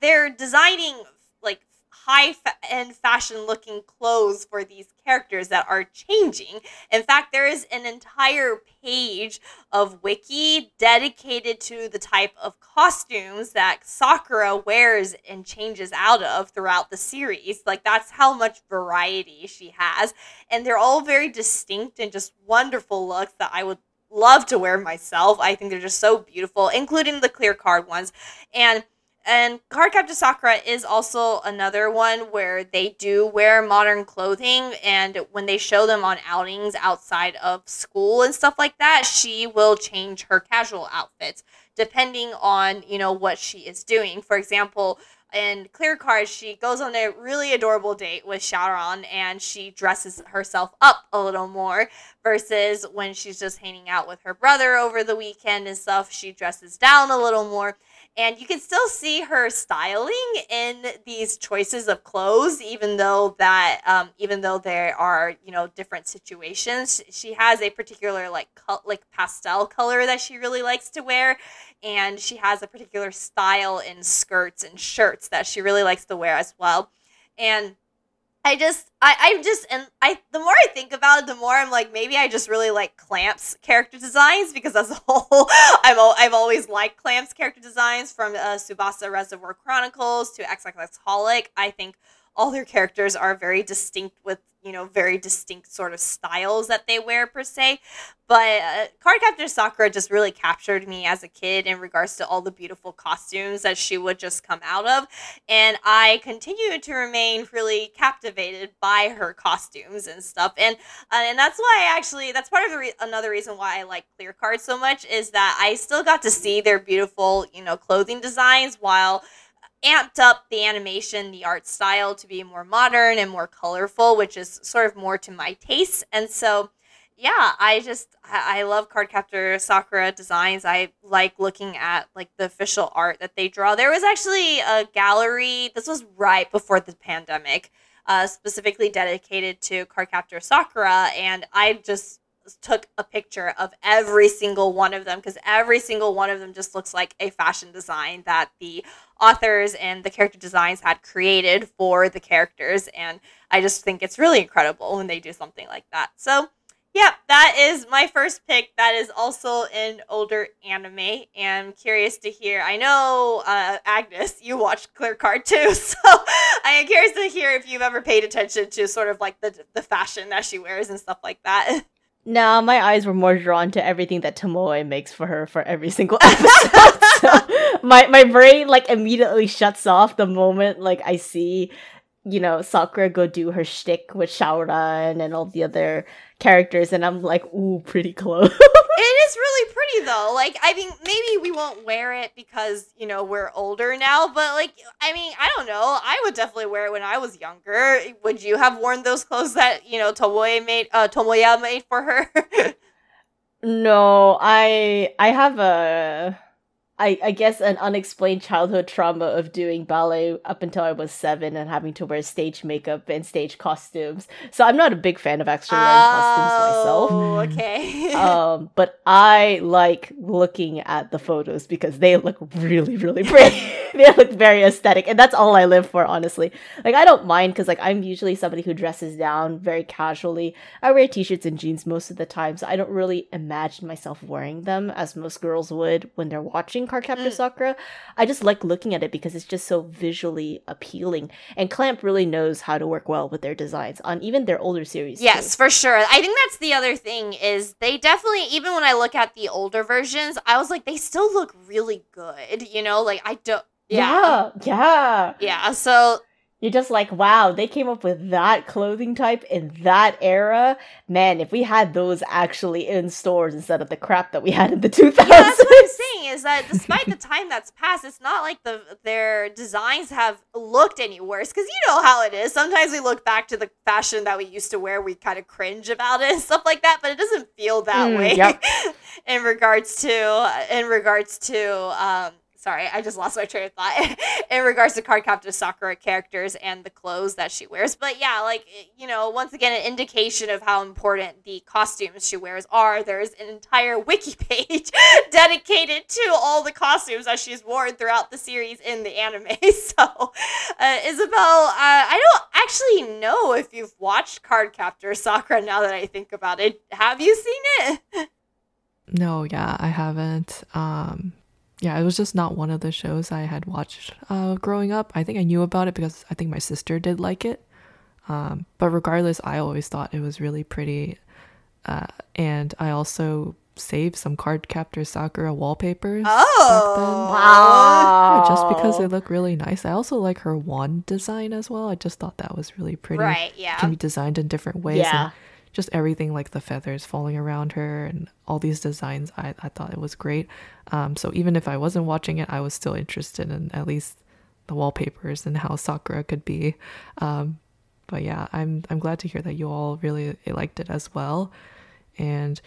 they're designing high fa- end fashion looking clothes for these characters that are changing. In fact, there is an entire page of wiki dedicated to the type of costumes that Sakura wears and changes out of throughout the series. Like that's how much variety she has and they're all very distinct and just wonderful looks that I would love to wear myself. I think they're just so beautiful, including the clear card ones. And and Cardcaptor Sakura is also another one where they do wear modern clothing and when they show them on outings outside of school and stuff like that, she will change her casual outfits depending on, you know, what she is doing. For example, in Clear Card, she goes on a really adorable date with Shaoran and she dresses herself up a little more versus when she's just hanging out with her brother over the weekend and stuff, she dresses down a little more. And you can still see her styling in these choices of clothes, even though that, um, even though there are you know different situations. She has a particular like col- like pastel color that she really likes to wear, and she has a particular style in skirts and shirts that she really likes to wear as well. And I just, I, I just, and I, the more I think about it, the more I'm like, maybe I just really like Clamps character designs because as a whole, I'm, al- I've always liked Clamps character designs from uh, Tsubasa Reservoir Chronicles to XXX Holic. I think all their characters are very distinct with, you know, very distinct sort of styles that they wear per se. But uh, Cardcaptor Sakura just really captured me as a kid in regards to all the beautiful costumes that she would just come out of. And I continue to remain really captivated by her costumes and stuff. And uh, and that's why I actually that's part of the re- another reason why I like Clear Card so much is that I still got to see their beautiful, you know, clothing designs while amped up the animation, the art style to be more modern and more colorful, which is sort of more to my taste. And so, yeah, I just I love Cardcaptor Sakura designs. I like looking at like the official art that they draw. There was actually a gallery. This was right before the pandemic, uh, specifically dedicated to Cardcaptor Sakura, and I just took a picture of every single one of them because every single one of them just looks like a fashion design that the authors and the character designs had created for the characters and i just think it's really incredible when they do something like that. So yeah that is my first pick that is also an older anime and I'm curious to hear i know uh, agnes you watched clear card too so i am curious to hear if you've ever paid attention to sort of like the, the fashion that she wears and stuff like that No, my eyes were more drawn to everything that Tomoe makes for her for every single episode. so my my brain like immediately shuts off the moment like I see you know, Sakura go do her shtick with Shaoran and all the other characters, and I'm like, ooh, pretty close. it is really pretty though. Like, I mean, maybe we won't wear it because you know we're older now, but like, I mean, I don't know. I would definitely wear it when I was younger. Would you have worn those clothes that you know Tomoe made, uh, Tomoyo made for her? no, I I have a I, I guess an unexplained childhood trauma of doing ballet up until I was seven and having to wear stage makeup and stage costumes. So I'm not a big fan of actually wearing oh, costumes myself. Oh, okay. um, but I like looking at the photos because they look really, really pretty. they look very aesthetic, and that's all I live for, honestly. Like I don't mind because like I'm usually somebody who dresses down very casually. I wear t-shirts and jeans most of the time, so I don't really imagine myself wearing them as most girls would when they're watching Cardcaptor mm. Sakura. I just like looking at it because it's just so visually appealing. And Clamp really knows how to work well with their designs on even their older series. Yes, too. for sure. I think that's the other thing is they definitely even when I look at the older versions, I was like they still look really good, you know? Like I don't yeah. Yeah. Yeah. yeah so you're just like, wow, they came up with that clothing type in that era. Man, if we had those actually in stores instead of the crap that we had in the 2000s. Yeah, that's what I'm saying is that despite the time that's passed, it's not like the their designs have looked any worse. Because you know how it is. Sometimes we look back to the fashion that we used to wear, we kind of cringe about it and stuff like that. But it doesn't feel that mm, way yep. in regards to in regards to um, sorry, I just lost my train of thought in regards to Cardcaptor Sakura characters and the clothes that she wears. But yeah, like you know, once again, an indication of how important the costumes she wears are. There's an entire wiki page dedicated to all the costumes that she's worn throughout the series in the anime. So, uh, Isabelle, uh, I don't actually know if you've watched Cardcaptor Sakura. Now that I think about it, have you seen it? No, yeah, I haven't. Um, yeah, it was just not one of the shows I had watched uh, growing up. I think I knew about it because I think my sister did like it. Um, but regardless, I always thought it was really pretty. Uh, and I also saved some card Cardcaptor Sakura wallpapers. Oh, wow! Yeah, just because they look really nice. I also like her wand design as well. I just thought that was really pretty. Right, yeah. Can be designed in different ways. Yeah. And just everything like the feathers falling around her and all these designs i, I thought it was great. Um, so even if i wasn't watching it i was still interested in at least the wallpapers and how sakura could be. Um, but yeah i'm i'm glad to hear that you all really liked it as well. And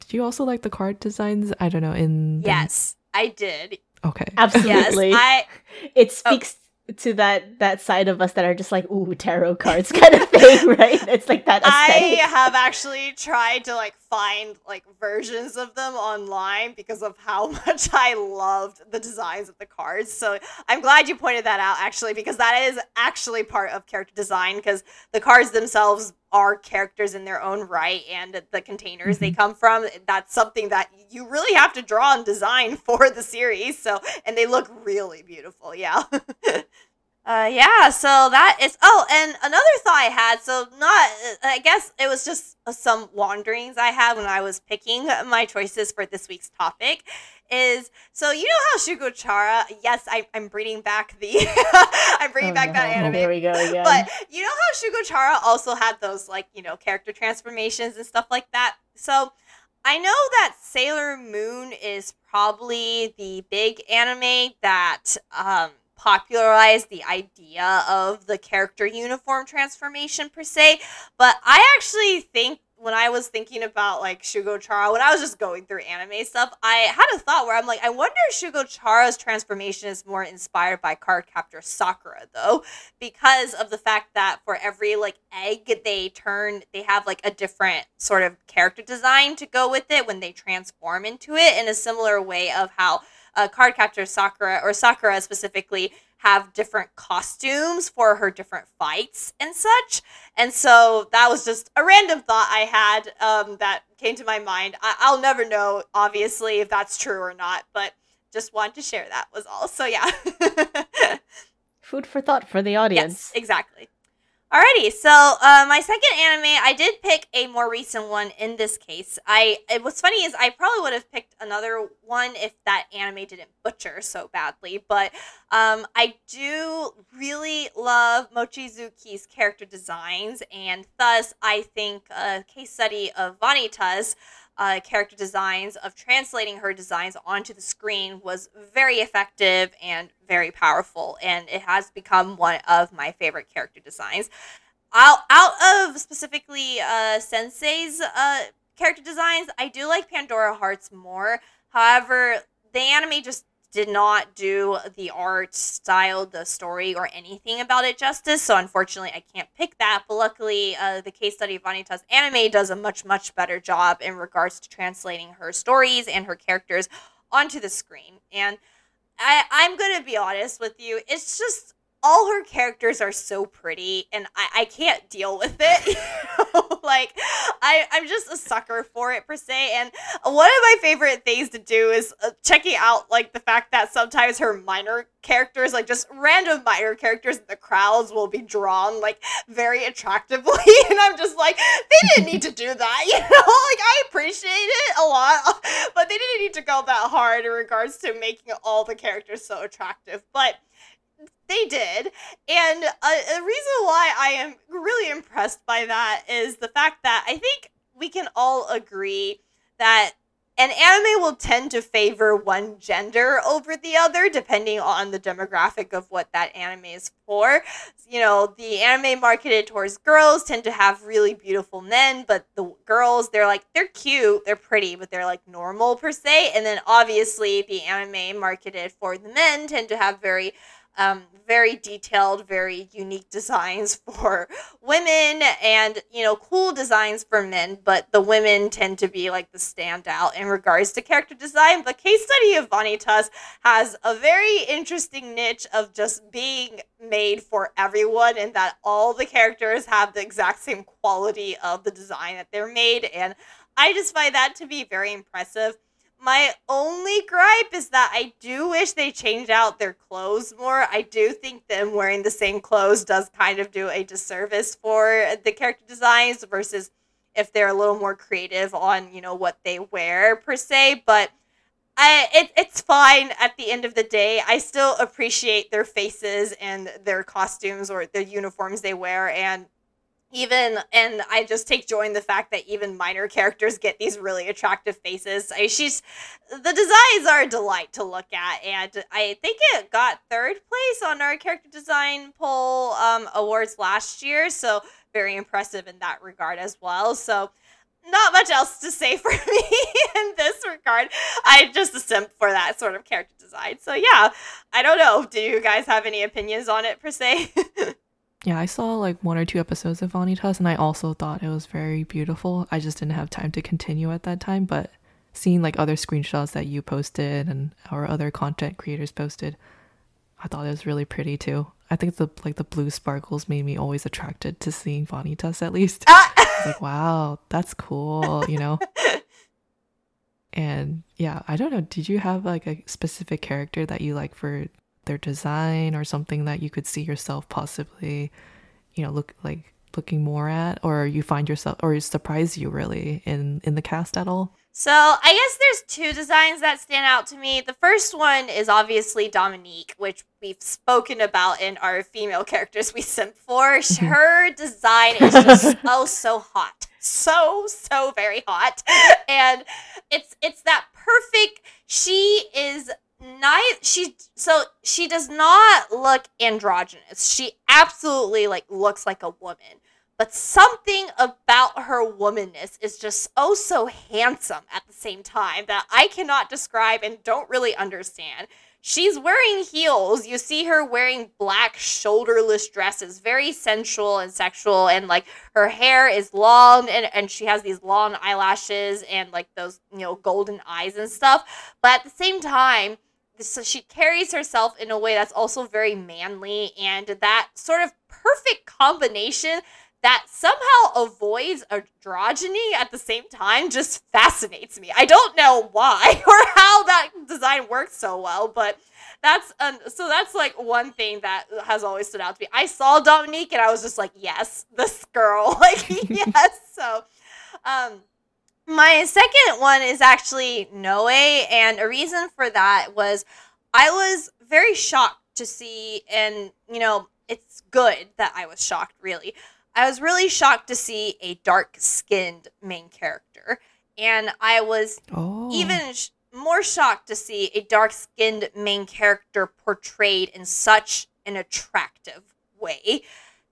did you also like the card designs? I don't know in the... yes i did. Okay. Absolutely. Yes, I, it speaks oh to that that side of us that are just like ooh tarot cards kind of thing right it's like that aesthetic. i have actually tried to like find like versions of them online because of how much i loved the designs of the cards so i'm glad you pointed that out actually because that is actually part of character design because the cards themselves are characters in their own right and the containers mm-hmm. they come from that's something that you really have to draw and design for the series so and they look really beautiful yeah Uh, yeah, so that is. Oh, and another thought I had. So not. I guess it was just some wanderings I had when I was picking my choices for this week's topic. Is so you know how Shugo Chara? Yes, I, I'm bringing back the. I'm bringing oh, back no. that anime. There we go again. But you know how Shugo Chara also had those like you know character transformations and stuff like that. So. I know that Sailor Moon is probably the big anime that um, popularized the idea of the character uniform transformation per se, but I actually think when I was thinking about like Shugo Chara, when I was just going through anime stuff, I had a thought where I'm like, I wonder if Shugo Chara's transformation is more inspired by card Cardcaptor Sakura though, because of the fact that for every like egg they turn, they have like a different sort of character design to go with it when they transform into it in a similar way of how uh, Cardcaptor Sakura or Sakura specifically have different costumes for her different fights and such. And so that was just a random thought I had um, that came to my mind. I- will never know, obviously, if that's true or not, but just wanted to share that was all. So yeah. Food for thought for the audience. Yes, exactly. Alrighty, so uh, my second anime, I did pick a more recent one in this case. I it, what's funny is I probably would have picked another one if that anime didn't butcher so badly. But um, I do really love Mochizuki's character designs, and thus I think a case study of Vanita's uh, character designs of translating her designs onto the screen was very effective and very powerful, and it has become one of my favorite character designs. Out, out of specifically uh, Sensei's uh, character designs, I do like Pandora Hearts more. However, the anime just did not do the art style, the story, or anything about it justice. So unfortunately, I can't pick that. But luckily, uh, the case study of Vanita's anime does a much, much better job in regards to translating her stories and her characters onto the screen. And I, I'm going to be honest with you, it's just all her characters are so pretty and I, I can't deal with it. Like I, I'm just a sucker for it per se. And one of my favorite things to do is uh, checking out like the fact that sometimes her minor characters, like just random minor characters in the crowds will be drawn like very attractively. and I'm just like, they didn't need to do that, you know? Like I appreciate it a lot, but they didn't need to go that hard in regards to making all the characters so attractive. But they did. And a, a reason why I am really impressed by that is the fact that I think we can all agree that an anime will tend to favor one gender over the other depending on the demographic of what that anime is for. You know, the anime marketed towards girls tend to have really beautiful men, but the girls, they're like, they're cute, they're pretty, but they're like normal per se. And then obviously the anime marketed for the men tend to have very um, very detailed, very unique designs for women and, you know, cool designs for men, but the women tend to be like the standout in regards to character design. The case study of Vanitas has a very interesting niche of just being made for everyone and that all the characters have the exact same quality of the design that they're made. And I just find that to be very impressive. My only gripe is that I do wish they changed out their clothes more. I do think them wearing the same clothes does kind of do a disservice for the character designs versus if they're a little more creative on, you know, what they wear per se, but I it, it's fine at the end of the day. I still appreciate their faces and their costumes or the uniforms they wear and even and I just take joy in the fact that even minor characters get these really attractive faces. I, she's the designs are a delight to look at, and I think it got third place on our character design poll um, awards last year. So very impressive in that regard as well. So not much else to say for me in this regard. I'm just a simp for that sort of character design. So yeah, I don't know. Do you guys have any opinions on it per se? Yeah, I saw like one or two episodes of Vanitas and I also thought it was very beautiful. I just didn't have time to continue at that time, but seeing like other screenshots that you posted and our other content creators posted, I thought it was really pretty too. I think the like the blue sparkles made me always attracted to seeing Vanitas at least. Ah! like, wow, that's cool, you know. and yeah, I don't know. Did you have like a specific character that you like for their design or something that you could see yourself possibly, you know, look like looking more at or you find yourself or surprise you really in in the cast at all? So I guess there's two designs that stand out to me. The first one is obviously Dominique, which we've spoken about in our female characters we simp for. Her design is just oh so hot, so so very hot, and it's it's that perfect. She is neither she so she does not look androgynous. She absolutely like looks like a woman. But something about her womanness is just oh so handsome at the same time that I cannot describe and don't really understand. She's wearing heels. You see her wearing black shoulderless dresses, very sensual and sexual. And like her hair is long and, and she has these long eyelashes and like those, you know, golden eyes and stuff. But at the same time, so she carries herself in a way that's also very manly and that sort of perfect combination that somehow avoids androgyny at the same time just fascinates me. I don't know why or how that design works so well, but that's um, so that's like one thing that has always stood out to me. I saw Dominique and I was just like, yes, this girl, like yes. So, um, My second one is actually Noe, and a reason for that was I was very shocked to see, and you know, it's good that I was shocked, really. I was really shocked to see a dark skinned main character, and I was Oh. even sh- more shocked to see a dark skinned main character portrayed in such an attractive way.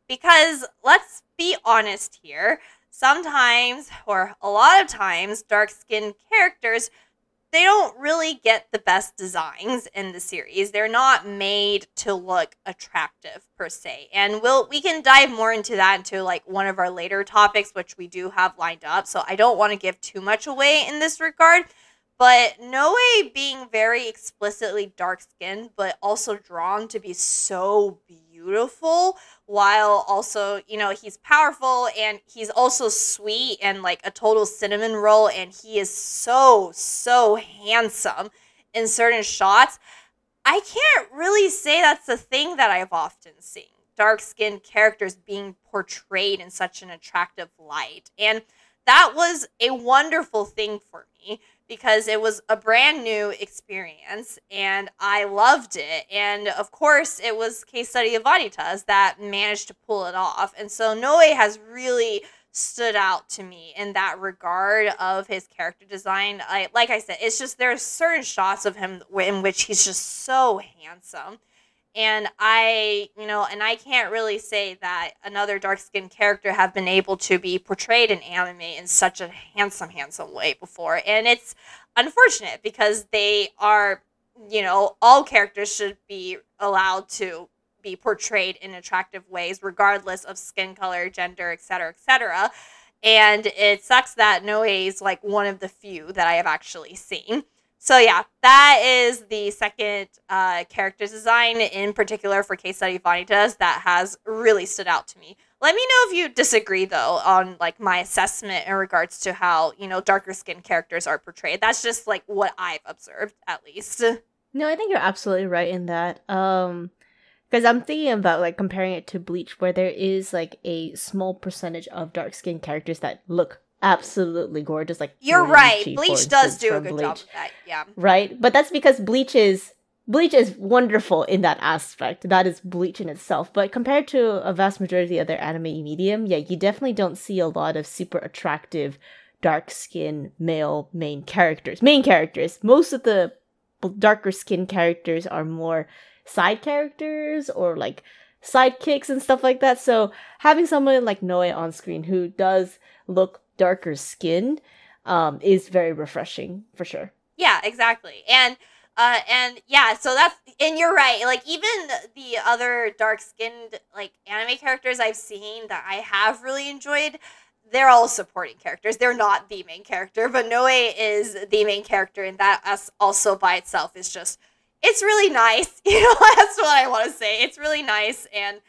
Because let's be honest here, sometimes, or a lot of times, dark skinned characters. They don't really get the best designs in the series. They're not made to look attractive per se. And we'll we can dive more into that into like one of our later topics, which we do have lined up. So I don't want to give too much away in this regard. But Noe being very explicitly dark skinned, but also drawn to be so beautiful, while also, you know, he's powerful and he's also sweet and like a total cinnamon roll, and he is so, so handsome in certain shots. I can't really say that's a thing that I've often seen. Dark skinned characters being portrayed in such an attractive light. And that was a wonderful thing for me because it was a brand new experience and I loved it. And of course, it was Case Study of Vanitas that managed to pull it off. And so Noe has really stood out to me in that regard of his character design. I like I said, it's just there are certain shots of him in which he's just so handsome. And I, you know, and I can't really say that another dark skinned character have been able to be portrayed in anime in such a handsome, handsome way before. And it's unfortunate because they are, you know, all characters should be allowed to be portrayed in attractive ways, regardless of skin color, gender, etc., etc. And it sucks that Noe is like one of the few that I have actually seen. So yeah, that is the second uh, character design in particular for Case Study Vanitas that has really stood out to me. Let me know if you disagree though on like my assessment in regards to how you know darker skinned characters are portrayed. That's just like what I've observed at least. No, I think you're absolutely right in that. Um, because I'm thinking about like comparing it to Bleach, where there is like a small percentage of dark skinned characters that look absolutely gorgeous. Like You're right. Bleach does do a good Bleach. job of that. Yeah. right? But that's because Bleach is Bleach is wonderful in that aspect. That is Bleach in itself. But compared to a vast majority of their anime medium, yeah, you definitely don't see a lot of super attractive dark skin male main characters. Main characters. Most of the darker skin characters are more side characters or like sidekicks and stuff like that. So having someone like Noe on screen who does look darker skin um, is very refreshing for sure. Yeah, exactly. And uh and yeah, so that's and you're right. Like even the other dark-skinned like anime characters I've seen that I have really enjoyed, they're all supporting characters. They're not the main character, but Noe is the main character and that us also by itself is just it's really nice. You know, that's what I want to say. It's really nice and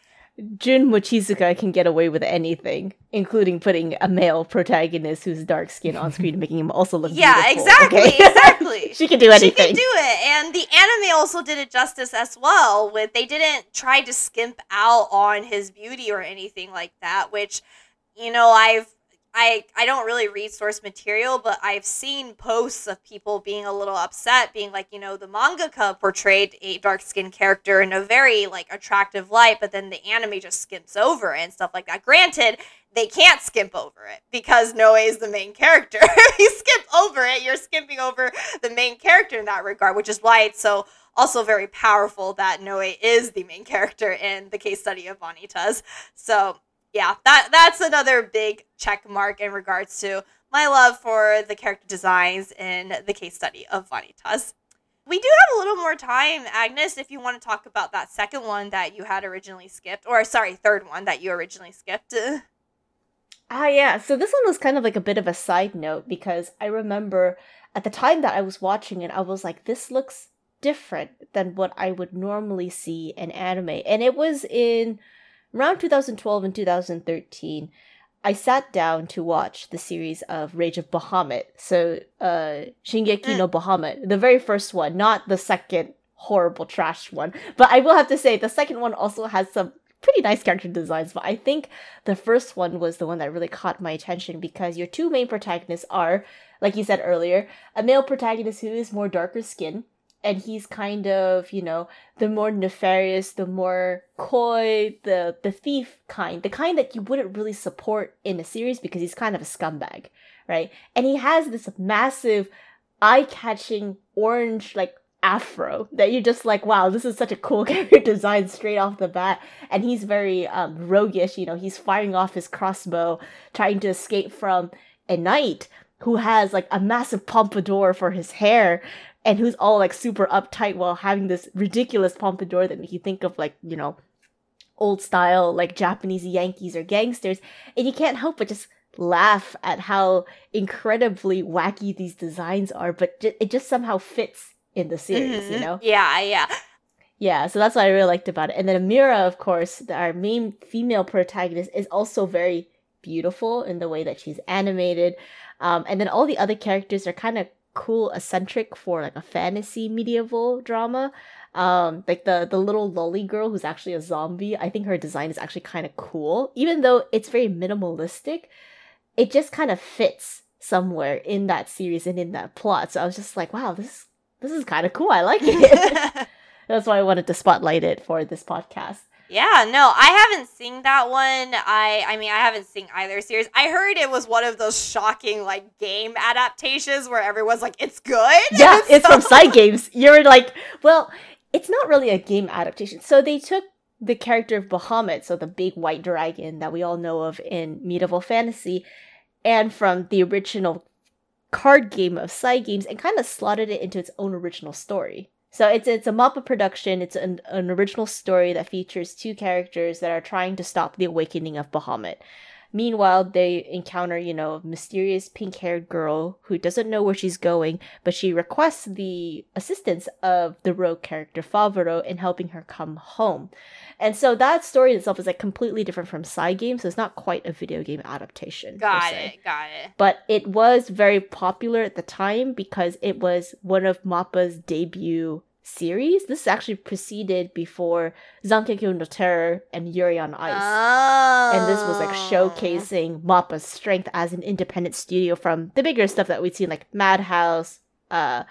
Jun Mochizuki can get away with anything, including putting a male protagonist who's dark skinned on screen, making him also look Yeah, exactly, okay? exactly. she can do anything. she can do it and the anime also did it justice as well with they didn't try to skimp out on his beauty or anything like that which you know i've I, I don't really read source material, but I've seen posts of people being a little upset, being like, you know, the mangaka portrayed a dark skinned character in a very like attractive light, but then the anime just skips over it and stuff like that. Granted, they can't skimp over it because Noe is the main character. if you skip over it, you're skipping over the main character in that regard, which is why it's so also very powerful that Noe is the main character in the case study of Vanitas. So yeah, that that's another big check mark in regards to my love for the character designs in the case study of Vanitas. We do have a little more time, Agnes, if you want to talk about that second one that you had originally skipped, or sorry, third one that you originally skipped. Ah, yeah. So this one was kind of like a bit of a side note because I remember at the time that I was watching it, I was like, this looks different than what I would normally see in anime. And it was in around 2012 and 2013. I sat down to watch the series of Rage of Bahamut. So, uh, Shingeki no Bahamut, the very first one, not the second horrible trash one. But I will have to say, the second one also has some pretty nice character designs. But I think the first one was the one that really caught my attention because your two main protagonists are, like you said earlier, a male protagonist who is more darker skin. And he's kind of, you know, the more nefarious, the more coy, the the thief kind, the kind that you wouldn't really support in a series because he's kind of a scumbag, right? And he has this massive, eye-catching orange like afro that you're just like, wow, this is such a cool character design straight off the bat. And he's very um, roguish, you know, he's firing off his crossbow, trying to escape from a knight who has like a massive pompadour for his hair and who's all like super uptight while having this ridiculous pompadour that make you think of like, you know, old style like Japanese Yankees or gangsters. And you can't help but just laugh at how incredibly wacky these designs are, but it just somehow fits in the series, mm-hmm. you know? Yeah, yeah. Yeah, so that's what I really liked about it. And then Amira, of course, our main female protagonist, is also very beautiful in the way that she's animated. Um, and then all the other characters are kind of cool, eccentric for like a fantasy medieval drama. Um, like the the little lolly girl who's actually a zombie. I think her design is actually kind of cool, even though it's very minimalistic. It just kind of fits somewhere in that series and in that plot. So I was just like, wow, this this is kind of cool. I like it. That's why I wanted to spotlight it for this podcast. Yeah, no, I haven't seen that one. I I mean, I haven't seen either series. I heard it was one of those shocking like game adaptations where everyone's like, "It's good." Yeah, it's so- from Games. You're like, well, it's not really a game adaptation. So they took the character of Bahamut, so the big white dragon that we all know of in medieval fantasy, and from the original card game of Cygames, and kind of slotted it into its own original story. So it's it's a Mappa production. It's an, an original story that features two characters that are trying to stop the awakening of Bahamut. Meanwhile, they encounter, you know, a mysterious pink haired girl who doesn't know where she's going, but she requests the assistance of the rogue character Favaro in helping her come home. And so that story itself is like completely different from Cygames, so it's not quite a video game adaptation. Got it, got it. But it was very popular at the time because it was one of Mappa's debut series. This actually preceded before Zankyou no Terror and Yuri on Ice. Oh. And this was like showcasing Mappa's strength as an independent studio from the bigger stuff that we'd seen like Madhouse, uh,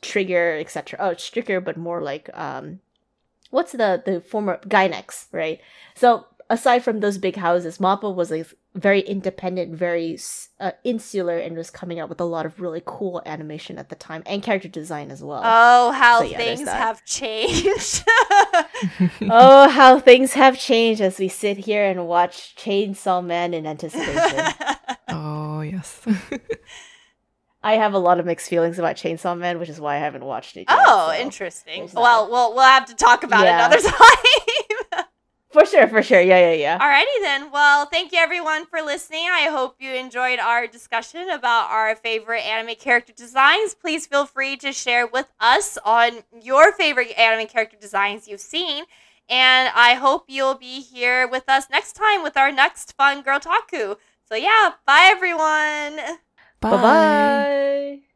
Trigger, etc. Oh, it's Trigger, but more like um what's the the former Gainax, right? So aside from those big houses, Mappa was like very independent, very uh, insular, and was coming out with a lot of really cool animation at the time and character design as well. Oh, how so, yeah, things have changed! oh, how things have changed as we sit here and watch Chainsaw Man in anticipation. oh yes. I have a lot of mixed feelings about Chainsaw Man, which is why I haven't watched it. Yet, oh, so interesting. Well, we'll we'll have to talk about yeah. it another time. For sure, for sure. Yeah, yeah, yeah. Alrighty then. Well, thank you everyone for listening. I hope you enjoyed our discussion about our favorite anime character designs. Please feel free to share with us on your favorite anime character designs you've seen. And I hope you'll be here with us next time with our next fun Girl Taku. So yeah, bye everyone. Bye bye.